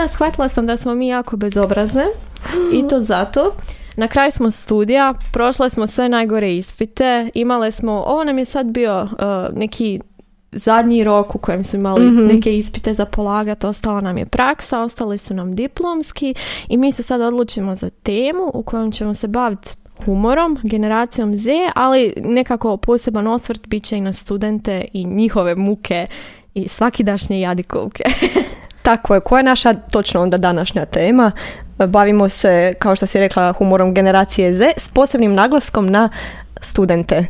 Ana, shvatila sam da smo mi jako bezobrazne i to zato na kraju smo studija, prošle smo sve najgore ispite, imale smo, ovo nam je sad bio uh, neki zadnji rok u kojem smo imali Mhm. neke ispite za polagat, ostala nam je praksa, ostali su nam diplomski i mi se sad odlučimo za temu u kojom ćemo se baviti humorom, generacijom Z, ali nekako poseban osvrt bit će i na studente i njihove muke i svakidašnje jadikovke. Tako je, koja je naša točno onda današnja tema? Bavimo se, kao što si rekla, humorom generacije Z s posebnim naglaskom na studente.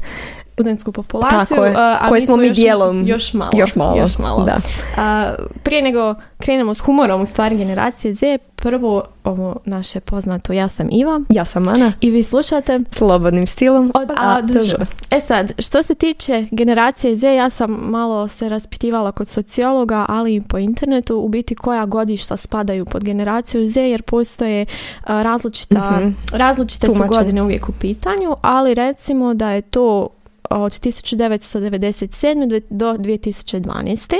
Studentsku populaciju, Tako je, a- koje smo mi još, dijelom- još malo. još malo, Još malo. da. A, prije nego krenemo s humorom u stvari generacije Z, prvo ovo naše poznato Ja sam Iva Ja sam Ana, i vi slušate slobodnim stilom. od A do Ž. E sad, što se tiče generacije Z, ja sam malo se raspitivala kod sociologa, ali i po internetu, u biti koja godišta spadaju pod generaciju Z, jer postoje različita, Mhm. različite su Tumačenje. godine uvijek u pitanju, ali recimo da je to od 1997. do 2012.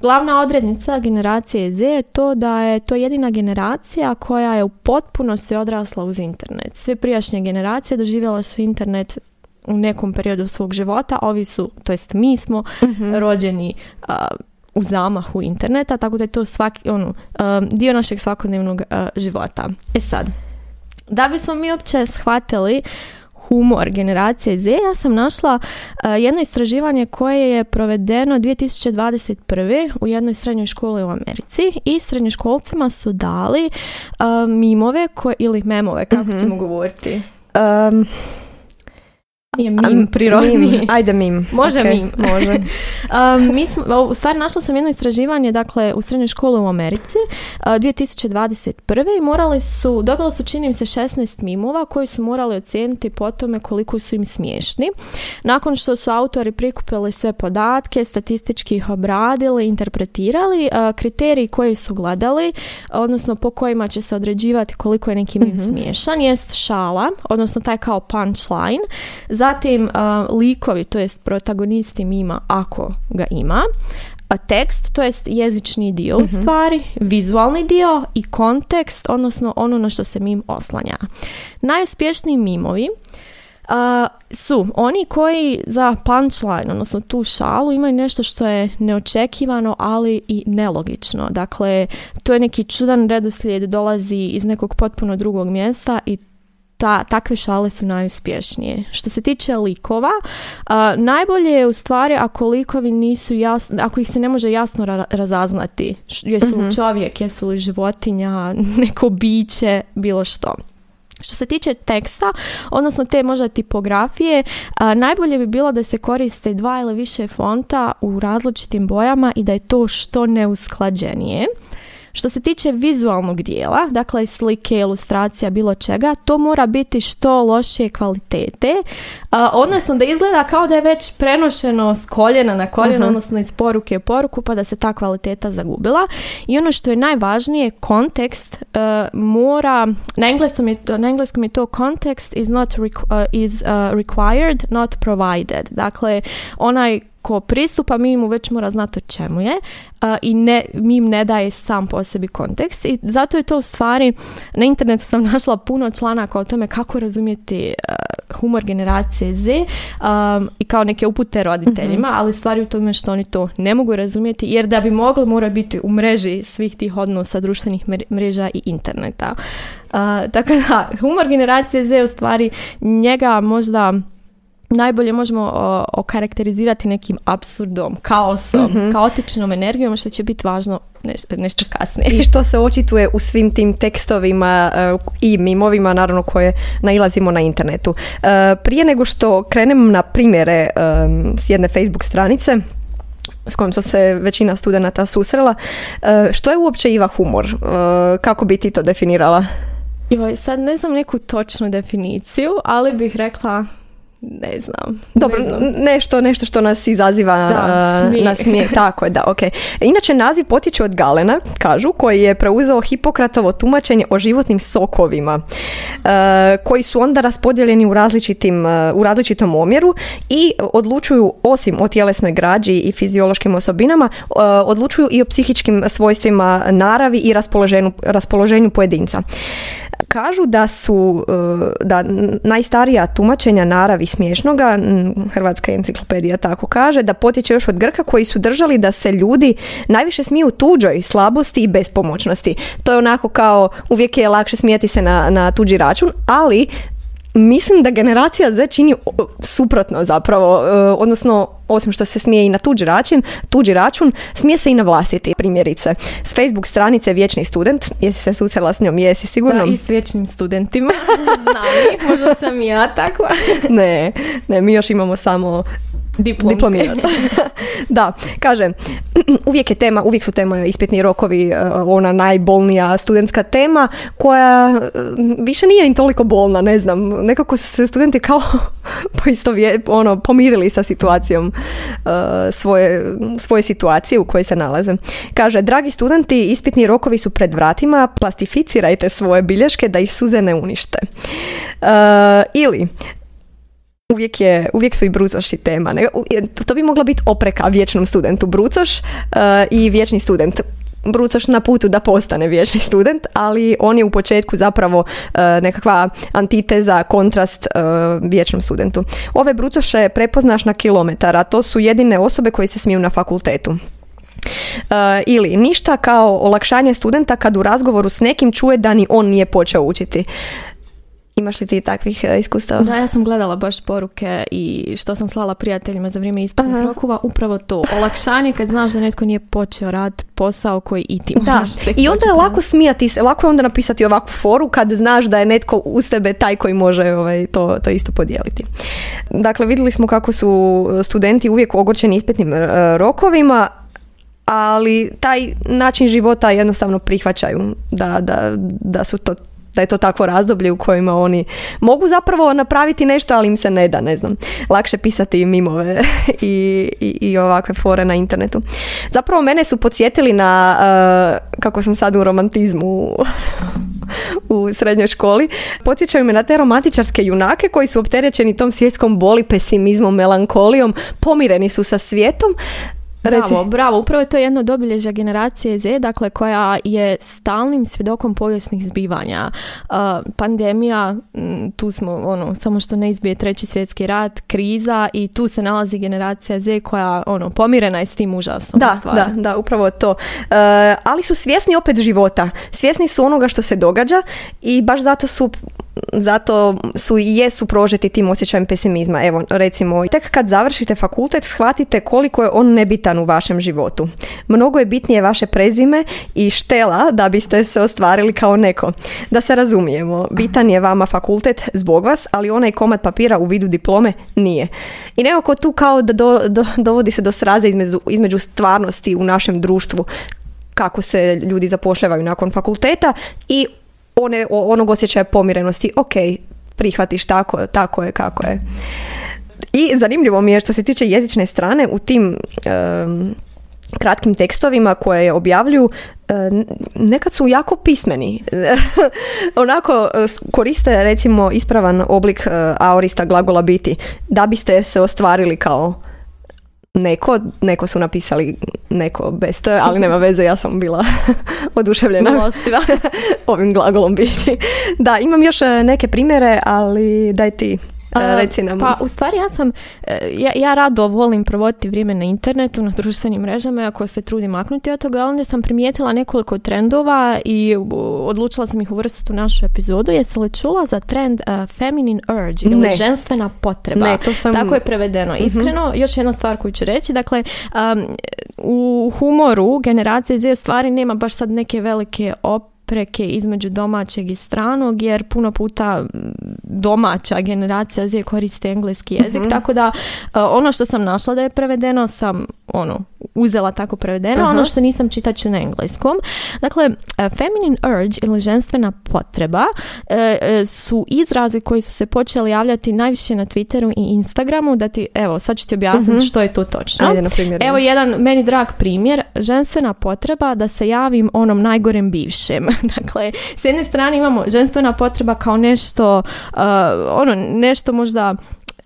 Glavna odrednica generacije Z je to da je to jedina generacija koja je u potpunosti odrasla uz internet. Sve prijašnje generacije doživjela su internet u nekom periodu svog života, ovi su, to jest mi smo Mhm. rođeni a, u zamahu interneta, tako da je to svaki, ono, a, dio našeg svakodnevnog a, života. E sad, da bismo mi uopće shvatili humor generacije Z, ja sam našla a, jedno istraživanje koje je provedeno 2021. u jednoj srednjoj školi u Americi i srednjoškolcima su dali a, mimove koje, ili memove, kako Mhm. ćemo govoriti. Um, Nije mim prirodni. mim, Ajde mim. Može Ok, mim. Može. Um, mi smo, u stvari našla sam jedno istraživanje dakle u srednjoj školi u Americi uh, 2021. i morali su, dobili su čini mi se 16 mimova koji su morali ocijeniti po tome koliko su im smiješni. Nakon što su autori prikupili sve podatke, statistički ih obradili, interpretirali, uh, kriteriji koji su gledali, odnosno po kojima će se određivati koliko je neki mim smiješan, jest šala, odnosno taj kao punchline, zatim uh, likovi, to jest protagonisti mima ako ga ima, a tekst, to jest jezični dio u stvari, vizualni dio i kontekst, odnosno ono na što se mim oslanja. Najuspješniji mimovi a, su oni koji za punchline, odnosno tu šalu, imaju nešto što je neočekivano, ali i nelogično. Dakle, to je neki čudan redoslijed, dolazi iz nekog potpuno drugog mjesta i ta, takve šale su najuspješnije. Što se tiče likova, a, najbolje je u stvari ako likovi nisu jasni, ako ih se ne može jasno ra- razaznati. Jesu li čovjek, jesu li životinja, neko biće, bilo što. Što se tiče teksta, odnosno te možda tipografije, a, najbolje bi bilo da se koriste dva ili više fonta u različitim bojama i da je to što neusklađenije. Što se tiče vizualnog dijela, dakle slike, ilustracija, bilo čega, to mora biti što lošije kvalitete, a, odnosno da izgleda kao da je već prenošeno s koljena na koljeno, odnosno iz poruke u poruku, pa da se ta kvaliteta zagubila. I ono što je najvažnije, kontekst e, mora, na engleskom je to, na engleskom je to context is not requ- uh, is uh, required, not provided. Dakle, onaj ko pristupa mimu već mora znati o čemu je a, i ne, mim ne daje sam po sebi kontekst i zato je to u stvari na internetu sam našla puno članaka o tome kako razumjeti a, humor generacije Z um, i kao neke upute roditeljima, ali stvari u tome što oni to ne mogu razumjeti jer da bi mogli mora biti u mreži svih tih odnosa društvenih mre- mreža i interneta. Tako da, humor generacije Z u stvari njega možda najbolje možemo okarakterizirati nekim absurdom, kaosom, kaotičnom energijom, što će biti važno neš- nešto kasnije. I što se očituje u svim tim tekstovima e, i mimovima, naravno, koje nailazimo na internetu. E, Prije nego što krenem na primjere e, s jedne Facebook stranice, s kojom su se većina studenata susrela, e, što je uopće Iva humor? Kako bi ti to definirala? Joj, sad ne znam neku točnu definiciju, ali bih rekla ne znam. Dobro, ne znam. nešto, nešto što nas izaziva Da, smijeh. na smijeh. Tako je, da, ok. Inače, naziv potječe od Galena, kažu, koji je preuzeo Hipokratovo tumačenje o životnim sokovima, uh, koji su onda raspodijeljeni u, različitim, uh, u različitom omjeru i odlučuju, osim o tjelesnoj građi i fiziološkim osobinama, uh, odlučuju i o psihičkim svojstvima naravi i raspoloženju, raspoloženju pojedinca. Kažu da su e, da najstarija tumačenja naravi smiješnoga, Hrvatska enciklopedija tako kaže, da potječe još od Grka koji su držali da se ljudi najviše smiju tuđoj slabosti i bespomoćnosti. To je onako kao uvijek je lakše smijati se na, na tuđi račun, ali Mislim da generacija Z čini suprotno zapravo, e, odnosno osim što se smije i na tuđi račun, tuđi račun, smije se i na vlastiti. Primjerice, s Facebook stranice Vječni student, jesi se susrela s njom, jesi sigurno? Da, i s vječnim studentima. Znam možda sam i ja takva. Ne, ne, mi još imamo samo Diplomske. diplomirati. da, kaže, uvijek je tema, uvijek su tema ispitni rokovi, e, ona najbolnija studentska tema koja e, više nije ni toliko bolna, ne znam, nekako su se studenti kao poistovje, ono, pomirili sa situacijom e, svoje, svoje situacije u kojoj se nalaze. Kaže, dragi studenti, ispitni rokovi su pred vratima, plastificirajte svoje bilješke da ih suze ne unište. E, ili, uvijek, je, uvijek su i brucoši tema. Ne? To bi mogla biti opreka vječnom studentu. Brucoš uh, i vječni student. Brucoš na putu da postane vječni student, ali on je u početku zapravo uh, nekakva antiteza, kontrast uh, vječnom studentu. Ove brucoše prepoznaš na kilometar, a to su jedine osobe koje se smiju na fakultetu. Uh, ili ništa kao olakšanje studenta kad u razgovoru s nekim čuje da ni on nije počeo učiti. Imaš li ti takvih uh, iskustava? Da, ja sam gledala baš poruke i što sam slala prijateljima za vrijeme ispitnih rokova, upravo to. Olakšanje kad znaš da netko nije počeo rad posao koji i ti Da, i onda je lako smijati se, lako je onda napisati ovakvu foru kad znaš da je netko uz tebe taj koji može ovaj, to, to isto podijeliti. Dakle, vidjeli smo kako su studenti uvijek ogorčeni ispitnim e, rokovima, ali taj način života jednostavno prihvaćaju da, da, da su to da je to takvo razdoblje u kojima oni mogu zapravo napraviti nešto, ali im se ne da, ne znam. Lakše pisati mimove i, i, i ovakve fore na internetu. Zapravo mene su podsjetili na, uh, kako sam sad u romantizmu u srednjoj školi, podsjećaju me na te romantičarske junake koji su opterećeni tom svjetskom boli, pesimizmom, melankolijom, pomireni su sa svijetom. Reci. Bravo, bravo. Upravo je to jedno od obilježja generacije Z, dakle koja je stalnim svjedokom povijesnih zbivanja. Uh, pandemija, tu smo, ono, samo što ne izbije treći svjetski rat, kriza i tu se nalazi generacija Z koja, ono, pomirena je s tim užasnom Da, stvari. da, da, upravo to. E, ali su svjesni opet života. Svjesni su onoga što se događa i baš zato su zato su i jesu prožeti tim osjećajem pesimizma. Evo, recimo, tek kad završite fakultet, shvatite koliko je on nebitan u vašem životu. Mnogo je bitnije vaše prezime i štela da biste se ostvarili kao neko. Da se razumijemo, bitan je vama fakultet zbog vas, ali onaj komad papira u vidu diplome nije. I nekako tu kao da do, do- dovodi se do sraze između, između stvarnosti u našem društvu kako se ljudi zapošljavaju nakon fakulteta i one, onog osjećaja pomirenosti. Ok, prihvatiš tako, tako je kako je. I zanimljivo mi je što se tiče jezične strane u tim em, kratkim tekstovima koje objavljuju e, nekad su jako pismeni. Onako koriste recimo ispravan oblik aorista glagola biti da biste se ostvarili kao neko, neko su napisali neko bez T, ali nema veze, ja sam bila oduševljena. Ovim glagolom biti. Da, imam još e, neke primjere, ali daj ti A, reci nam. Pa u stvari ja sam, e, ja, ja rado volim provoditi vrijeme na internetu, na društvenim mrežama, ako se trudim maknuti od toga, onda sam primijetila nekoliko trendova i odlučila sam ih uvrstiti u našu epizodu. Jesi li čula za trend uh, feminine urge ili Ne. ženstvena potreba? Ne, to sam- Tako je prevedeno. Iskreno, još jedna stvar koju ću reći, dakle, um, u humoru generacije Z u stvari nema baš sad neke velike op zapreke između domaćeg i stranog jer puno puta domaća generacija Z koriste engleski jezik, mhm. tako da e, ono što sam našla da je prevedeno sam ono uzela tako prevedeno, ono što nisam čitat ću na engleskom. Dakle, e, feminine urge ili ženstvena potreba e, su izrazi koji su se počeli javljati najviše na Twitteru i Instagramu, da ti, evo, sad ću ti objasniti mhm. što je to točno. Ajde, na primjer, evo jedan meni drag primjer, ženstvena potreba da se javim onom najgorem bivšem. dakle, s jedne strane imamo ženstvena potreba kao nešto, uh, ono, nešto možda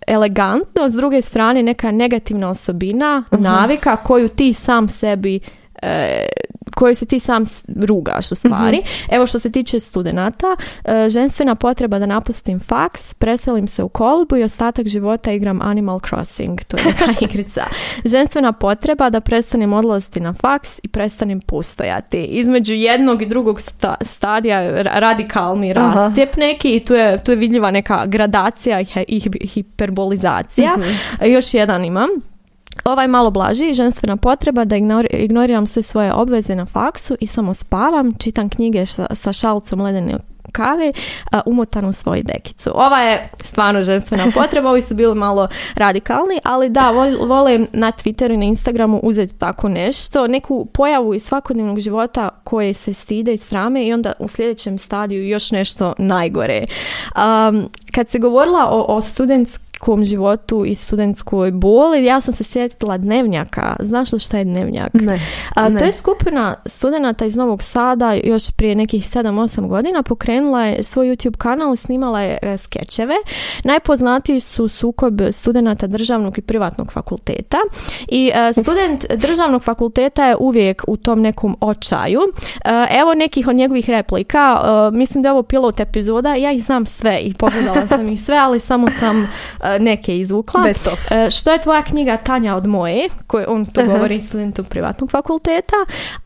elegantno, s druge strane neka negativna osobina, uh navika koju ti sam sebi e, koje se ti sam rugaš u stvari. Mhm. Evo što se tiče studenata, e, ženstvena potreba da napustim faks, preselim se u kolbu i ostatak života igram Animal Crossing, to je neka igrica. Ženstvena potreba da prestanem odlaziti na faks i prestanem postojati. Između jednog i drugog stadija radikalni rascijep neki i tu je, tu je vidljiva neka gradacija i hiperbolizacija. uh Još jedan imam Ovaj malo blaži, ženstvena potreba da ignoriram sve svoje obveze na faksu i samo spavam, čitam knjige sa šalcom ledene kave umotan u svoju dekicu. Ova je stvarno ženstvena potreba, ovi su bili malo radikalni, ali da, vole na Twitteru i na Instagramu uzeti tako nešto, neku pojavu iz svakodnevnog života koje se stide i strame i onda u sljedećem stadiju još nešto najgore. Um, kad se govorila o, o studentskom životu i studentskoj boli, ja sam se sjetila dnevnjaka. Znaš li šta je dnevnjak? Ne, To je skupina studenata iz Novog Sada još prije nekih 7-8 godina pokrenula je svoj YouTube kanal i snimala je e, skečeve. Najpoznatiji su sukob studenata državnog i privatnog fakulteta i e, student državnog fakulteta je uvijek u tom nekom očaju. E, evo nekih od njegovih replika. Mislim da je ovo pilot epizoda. Ja ih znam sve i pogledala sam ih sve, ali samo sam E, neke izvukla. E, što je tvoja knjiga Tanja od moje, koje on to govori studentu privatnog fakulteta.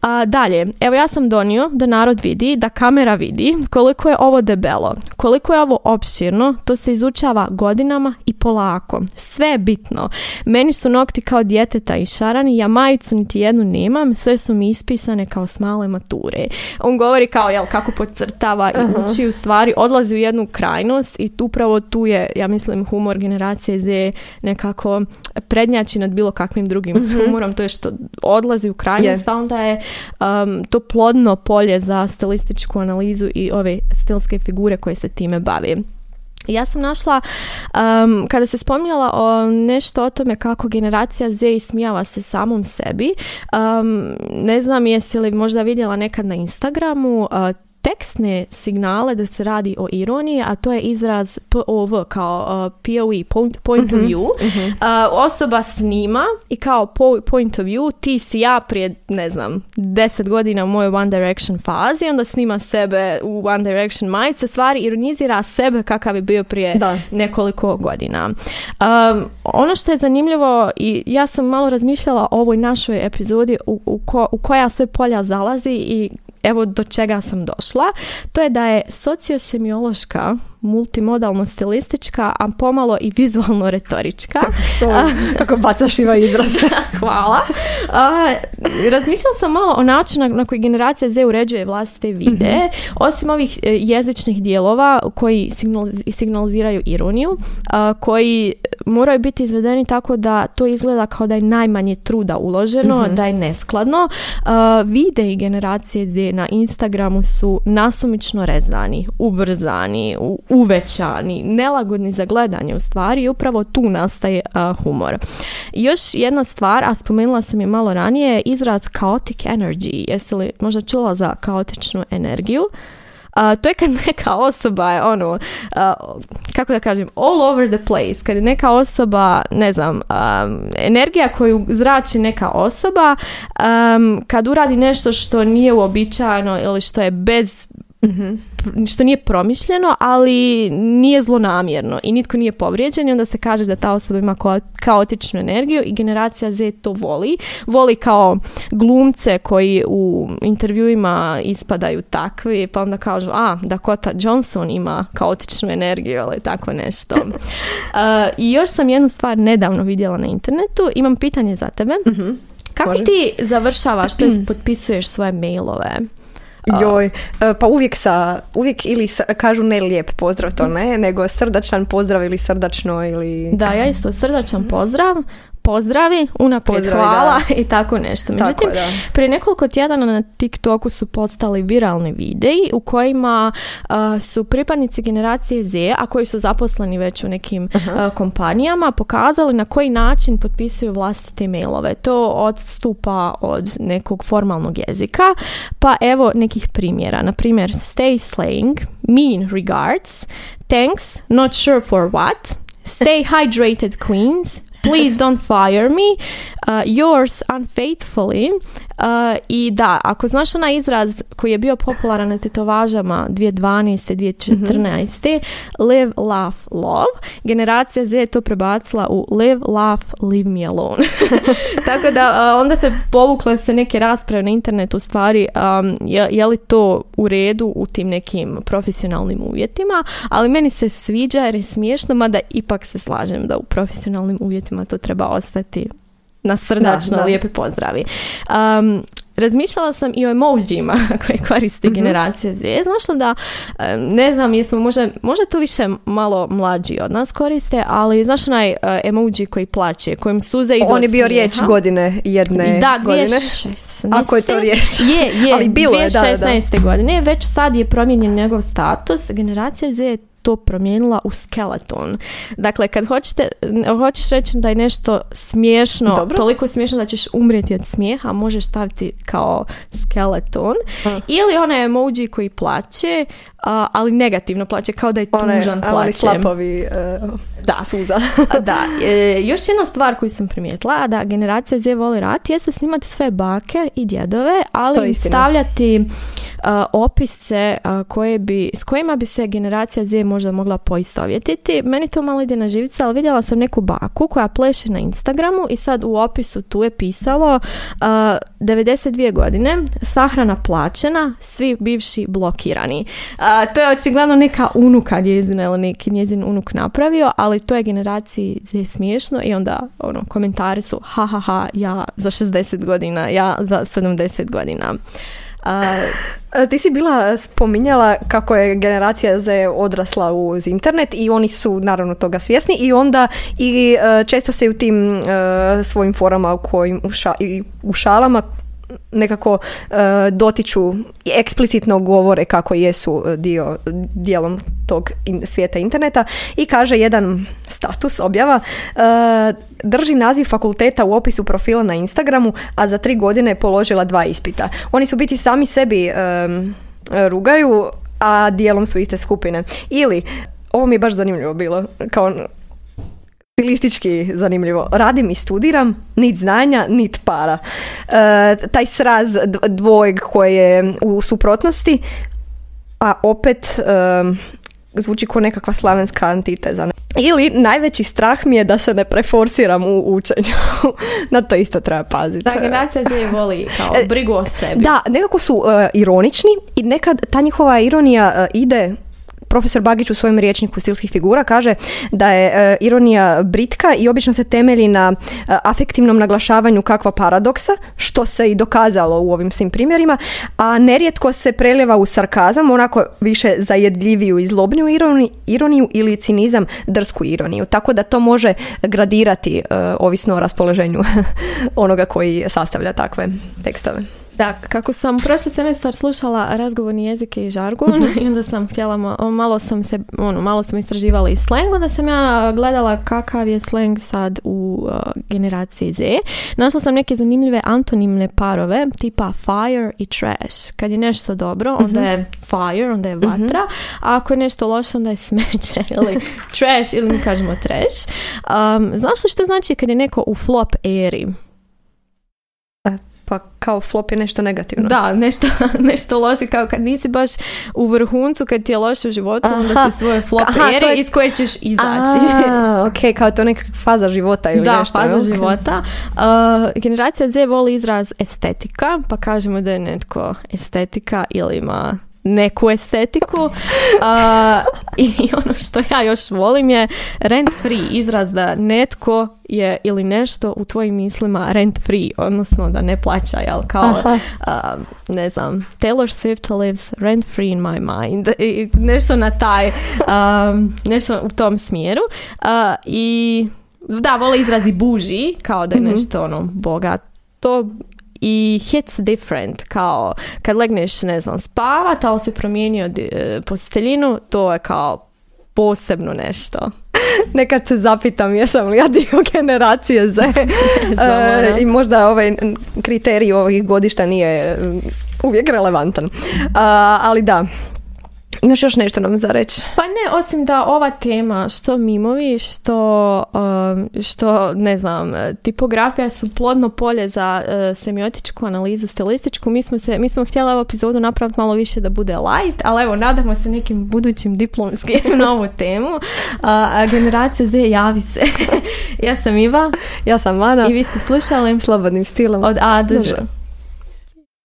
A, dalje, evo ja sam donio da narod vidi, da kamera vidi koliko je ovo debelo, koliko je ovo opširno, to se izučava godinama i polako. Sve je bitno. Meni su nokti kao djeteta i šarani, ja majicu niti jednu nemam, sve su mi ispisane kao s male mature. On govori kao, jel, kako podcrtava i uči u stvari, odlazi u jednu krajnost i upravo tu je, ja mislim, humor generacije Z nekako prednjači nad bilo kakvim drugim mm humorom, to je što odlazi u krajnost, yeah. onda je um, to plodno polje za stilističku analizu i ove stilske figure koje se time bavi. Ja sam našla, um, kada se spominjala o nešto o tome kako generacija Z ismijava se samom sebi, um, ne znam jesi li možda vidjela nekad na Instagramu, uh, tekstne signale da se radi o ironiji, a to je izraz POV kao uh, POV, point, point of mhm, view. Mhm. Uh, osoba snima i kao point of view ti si ja prije, ne znam, deset godina u mojoj One Direction fazi, onda snima sebe u One Direction majice, stvari ironizira sebe kakav je bio prije da. nekoliko godina. Um, ono što je zanimljivo i ja sam malo razmišljala o ovoj našoj epizodi u, u, ko, u koja sve polja zalazi i evo do čega sam došla, to je da je sociosemiološka multimodalno stilistička, a pomalo i vizualno retorička. Kako bacaš ima izraz. Hvala. A, razmišljala sam malo o načinu na koji generacija Z uređuje vlastite vide. Mhm. Osim ovih e, jezičnih dijelova koji signaliziraju ironiju, koji moraju biti izvedeni tako da to izgleda kao da je najmanje truda uloženo, mhm. da je neskladno. vide i generacije Z na Instagramu su nasumično rezani, ubrzani, uvećani, nelagodni za gledanje u stvari i upravo tu nastaje humor. Još jedna stvar, a spomenula sam je malo ranije, izraz chaotic energy. Jesi li možda čula za kaotičnu energiju? Uh, to je kad neka osoba je ono, kako da kažem, all over the place. Kad je neka osoba, ne znam, energija koju zrači neka osoba, kad uradi nešto što nije uobičajeno ili što je bez mm što nije promišljeno, ali nije zlonamjerno i nitko nije povrijeđen i onda se kaže da ta osoba ima kaotičnu energiju i generacija Z to voli. Voli kao glumce koji u intervjuima ispadaju takvi, pa onda kažu, a, Dakota Johnson ima kaotičnu energiju ili tako nešto. Uh, I još sam jednu stvar nedavno vidjela na internetu, imam pitanje za tebe. Mhm. Kako ti završavaš, to potpisuješ svoje mailove? Joj, e, pa uvijek sa, uvijek ili sa, kažu ne lijep pozdrav, to ne, nego srdačan pozdrav ili srdačno ili... Da, ja isto srdačan pozdrav, pozdravi, unaprijed hvala i tako nešto. Međutim, prije nekoliko tjedana na TikToku su postali viralni videi u kojima su pripadnici generacije Z, a koji su zaposleni već u nekim kompanijama, pokazali na koji način potpisuju vlastite mailove. To odstupa od nekog formalnog jezika, pa evo nekih primjera. Na primjer, stay slaying, mean regards, thanks, not sure for what, stay hydrated queens, please don't fire me, uh, yours unfaithfully, Uh, I da, ako znaš onaj izraz koji je bio popularan na tetovažama 2012. 2014. Mm-hmm. Live, laugh, love. Generacija Z je to prebacila u live, laugh, leave me alone. Tako da uh, onda se povukle se neke rasprave na internetu u stvari um, je, je, li to u redu u tim nekim profesionalnim uvjetima, ali meni se sviđa jer je smiješno, mada ipak se slažem da u profesionalnim uvjetima to treba ostati na srdačno da, lijepi pozdravi. Um, razmišljala sam i o emojima koje koristi mm generacija Z. Znaš da, ne znam, jesmo možda, možda to više malo mlađi od nas koriste, ali znaš onaj uh, emoji koji plaće, kojim suze idu On je bio riječ godine jedne da, godine. Ako je to riječ. Je, je. ali bilo je, da, da. godine. Već sad je promijenjen njegov status. Generacija Z je to promijenila u skeleton. Dakle, kad hoćete, hoćeš reći da je nešto smiješno, Dobro. toliko smiješno da ćeš umrijeti od smijeha, možeš staviti kao skeleton. Ili onaj emoji koji plaće, ali negativno plaće, kao da je tužan plaće. Oni slapovi uh, da. suza. da. E, još jedna stvar koju sam primijetila, da generacija Z voli rat, jeste snimati sve bake i djedove, ali stavljati opise koje bi, s kojima bi se generacija Z možda mogla poistovjetiti. Meni to malo ide na živica, ali vidjela sam neku baku koja pleše na Instagramu i sad u opisu tu je pisalo uh, 92 godine, sahrana plaćena, svi bivši blokirani. to je očigledno neka unuka njezina ili neki njezin unuk napravio, ali to je generaciji Z smiješno i onda ono, komentari su ha ha ha, ja za 60 godina, ja za 70 godina. A, ti si bila spominjala kako je generacija Z odrasla uz internet i oni su naravno toga svjesni i onda i e, često se u tim e, svojim forama u kojim u šalama nekako uh, dotiču i eksplicitno govore kako jesu e, dio dijelom tog svijeta interneta i kaže jedan status objava uh, drži naziv fakulteta u opisu profila na Instagramu, a za tri godine je položila dva ispita. Oni su biti sami sebi rugaju, a dijelom su iste skupine. Ili ovo mi je baš zanimljivo bilo, kao stilistički zanimljivo. Radim i studiram, nit znanja, nit para. E, taj sraz dvojeg koje je u suprotnosti, a opet e, zvuči kao nekakva slavenska antiteza. Ili najveći strah mi je da se ne preforsiram u učenju. Na to isto treba paziti. Da, generacija je voli kao e, brigu o sebi. Da, nekako su ironični i nekad ta njihova ironija ide profesor Bagić u svojem riječniku stilskih figura kaže da je e, ironija britka i obično se temelji na e, afektivnom naglašavanju kakva paradoksa, što se i dokazalo u ovim svim primjerima, a nerijetko se preljeva u sarkazam, onako više zajedljiviju i zlobnju ironiju ili cinizam, drsku ironiju. Tako da to može gradirati e, ovisno o raspoloženju onoga koji sastavlja takve tekstove. Da, kako sam prošli semestar slušala razgovorni jezike i žargon mhm. i onda sam htjela, malo sam se, ono, malo sam istraživala i slang, onda sam ja gledala kakav je slang sad u uh, generaciji Z. Našla sam neke zanimljive antonimne parove, tipa fire i trash. Kad je nešto dobro, onda mhm. je fire, onda je mhm. vatra, a ako je nešto loše, onda je smeće ili trash ili mi kažemo trash. Um, znaš li što znači kad je neko u flop eri? Pa kao flop je nešto negativno. Da, nešto, nešto loše, kao kad nisi baš u vrhuncu, kad ti je loše u životu, Aha. onda se svoje flop Aha, je... iz koje ćeš izaći. A, ok, kao to neka faza života ili da, nešto. Da, faza života. Uh, generacija Z voli izraz estetika, pa kažemo da je netko estetika ili ima neku estetiku uh, i ono što ja još volim je rent free izraz da netko je ili nešto u tvojim mislima rent free, odnosno da ne plaća, jel kao, ne znam, Taylor Swift lives rent free in my mind i nešto na taj, nešto u tom smjeru i da, vole izrazi buži, kao da je mhm. nešto ono bogato i hits different, kao kad legneš, ne znam, spavat, ali si promijenio e, positeljinu, to je kao posebno nešto. Nekad se zapitam jesam li ja dio generacije Z e, i možda ovaj kriterij ovih godišta nije uvijek relevantan. ali da, Imaš još nešto nam za reći? Pa ne, osim da ova tema, što mimovi, što, um, što ne znam, tipografija su plodno polje za uh, semiotičku analizu, stilističku. Mi smo, se, mi smo htjeli ovu epizodu napraviti malo više da bude light, ali evo, nadamo se nekim budućim diplomskim na ovu temu. a generacija Z, javi se. ja sam Iva. Ja sam Ana. I vi ste slušali Slobodnim stilom. Od A do